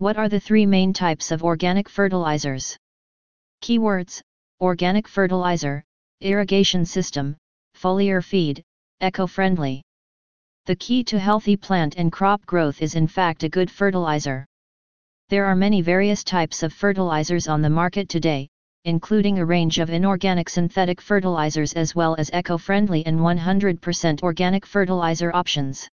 What are the three main types of organic fertilizers? Keywords Organic fertilizer, irrigation system, foliar feed, eco friendly. The key to healthy plant and crop growth is in fact a good fertilizer. There are many various types of fertilizers on the market today, including a range of inorganic synthetic fertilizers as well as eco-friendly and 100% organic fertilizer options.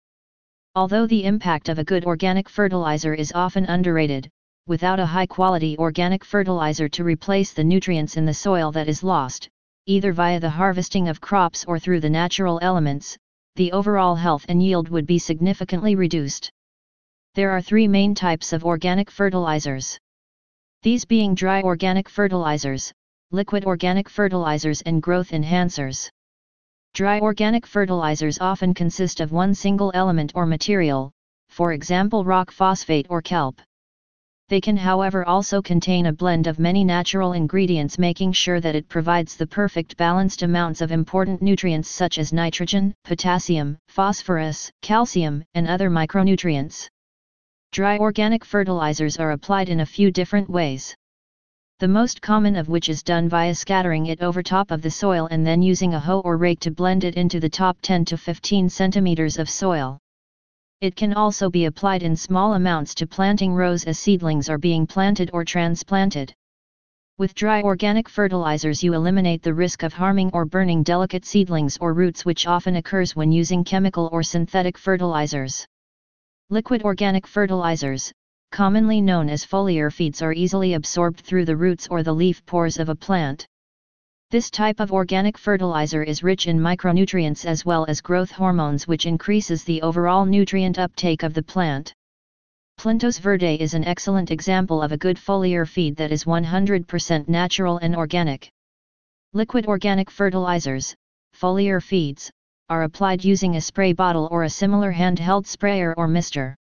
Although the impact of a good organic fertilizer is often underrated, without a high-quality organic fertilizer to replace the nutrients in the soil that is lost, either via the harvesting of crops or through the natural elements, the overall health and yield would be significantly reduced. There are three main types of organic fertilizers these being dry organic fertilizers, liquid organic fertilizers and growth enhancers. Dry organic fertilizers often consist of one single element or material, for example rock phosphate or kelp. They can however also contain a blend of many natural ingredients making sure that it provides the perfect balanced amounts of important nutrients such as nitrogen, potassium, phosphorus, calcium, and other micronutrients. Dry organic fertilizers are applied in a few different ways. The most common of which is done via scattering it over top of the soil and then using a hoe or rake to blend it into the top 10 to 15 centimeters of soil. It can also be applied in small amounts to planting rows as seedlings are being planted or transplanted. With dry organic fertilizers you eliminate the risk of harming or burning delicate seedlings or roots which often occurs when using chemical or synthetic fertilizers. Liquid organic fertilizers, commonly known as foliar feeds are easily absorbed through the roots or the leaf pores of a plant. This type of organic fertilizer is rich in micronutrients as well as growth hormones which increases the overall nutrient uptake of the plant. Plantos Verde is an excellent example of a good foliar feed that is 100% natural and organic. Liquid organic fertilizers, foliar feeds, are applied using a spray bottle or a similar handheld sprayer or mister.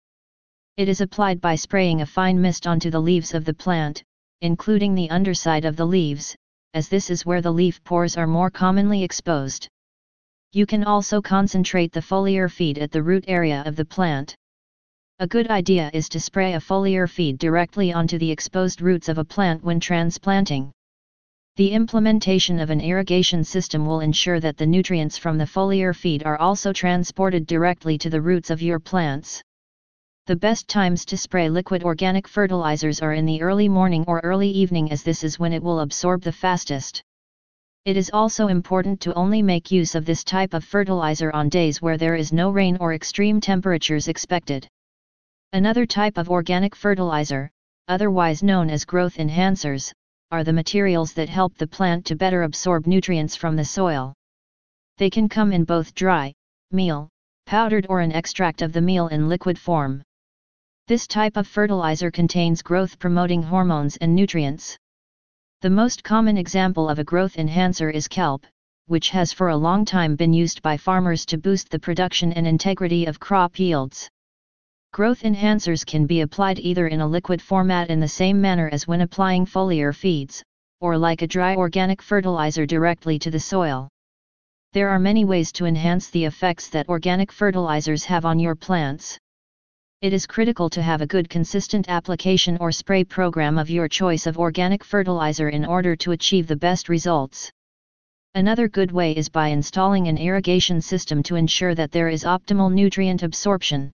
It is applied by spraying a fine mist onto the leaves of the plant, including the underside of the leaves, as this is where the leaf pores are more commonly exposed. You can also concentrate the foliar feed at the root area of the plant. A good idea is to spray a foliar feed directly onto the exposed roots of a plant when transplanting. The implementation of an irrigation system will ensure that the nutrients from the foliar feed are also transported directly to the roots of your plants. The best times to spray liquid organic fertilizers are in the early morning or early evening as this is when it will absorb the fastest. It is also important to only make use of this type of fertilizer on days where there is no rain or extreme temperatures expected. Another type of organic fertilizer, otherwise known as growth enhancers, are the materials that help the plant to better absorb nutrients from the soil. They can come in both dry, meal, powdered or an extract of the meal in liquid form. This type of fertilizer contains growth-promoting hormones and nutrients. The most common example of a growth enhancer is kelp, which has for a long time been used by farmers to boost the production and integrity of crop yields. Growth enhancers can be applied either in a liquid format in the same manner as when applying foliar feeds, or like a dry organic fertilizer directly to the soil. There are many ways to enhance the effects that organic fertilizers have on your plants. It is critical to have a good consistent application or spray program of your choice of organic fertilizer in order to achieve the best results. Another good way is by installing an irrigation system to ensure that there is optimal nutrient absorption.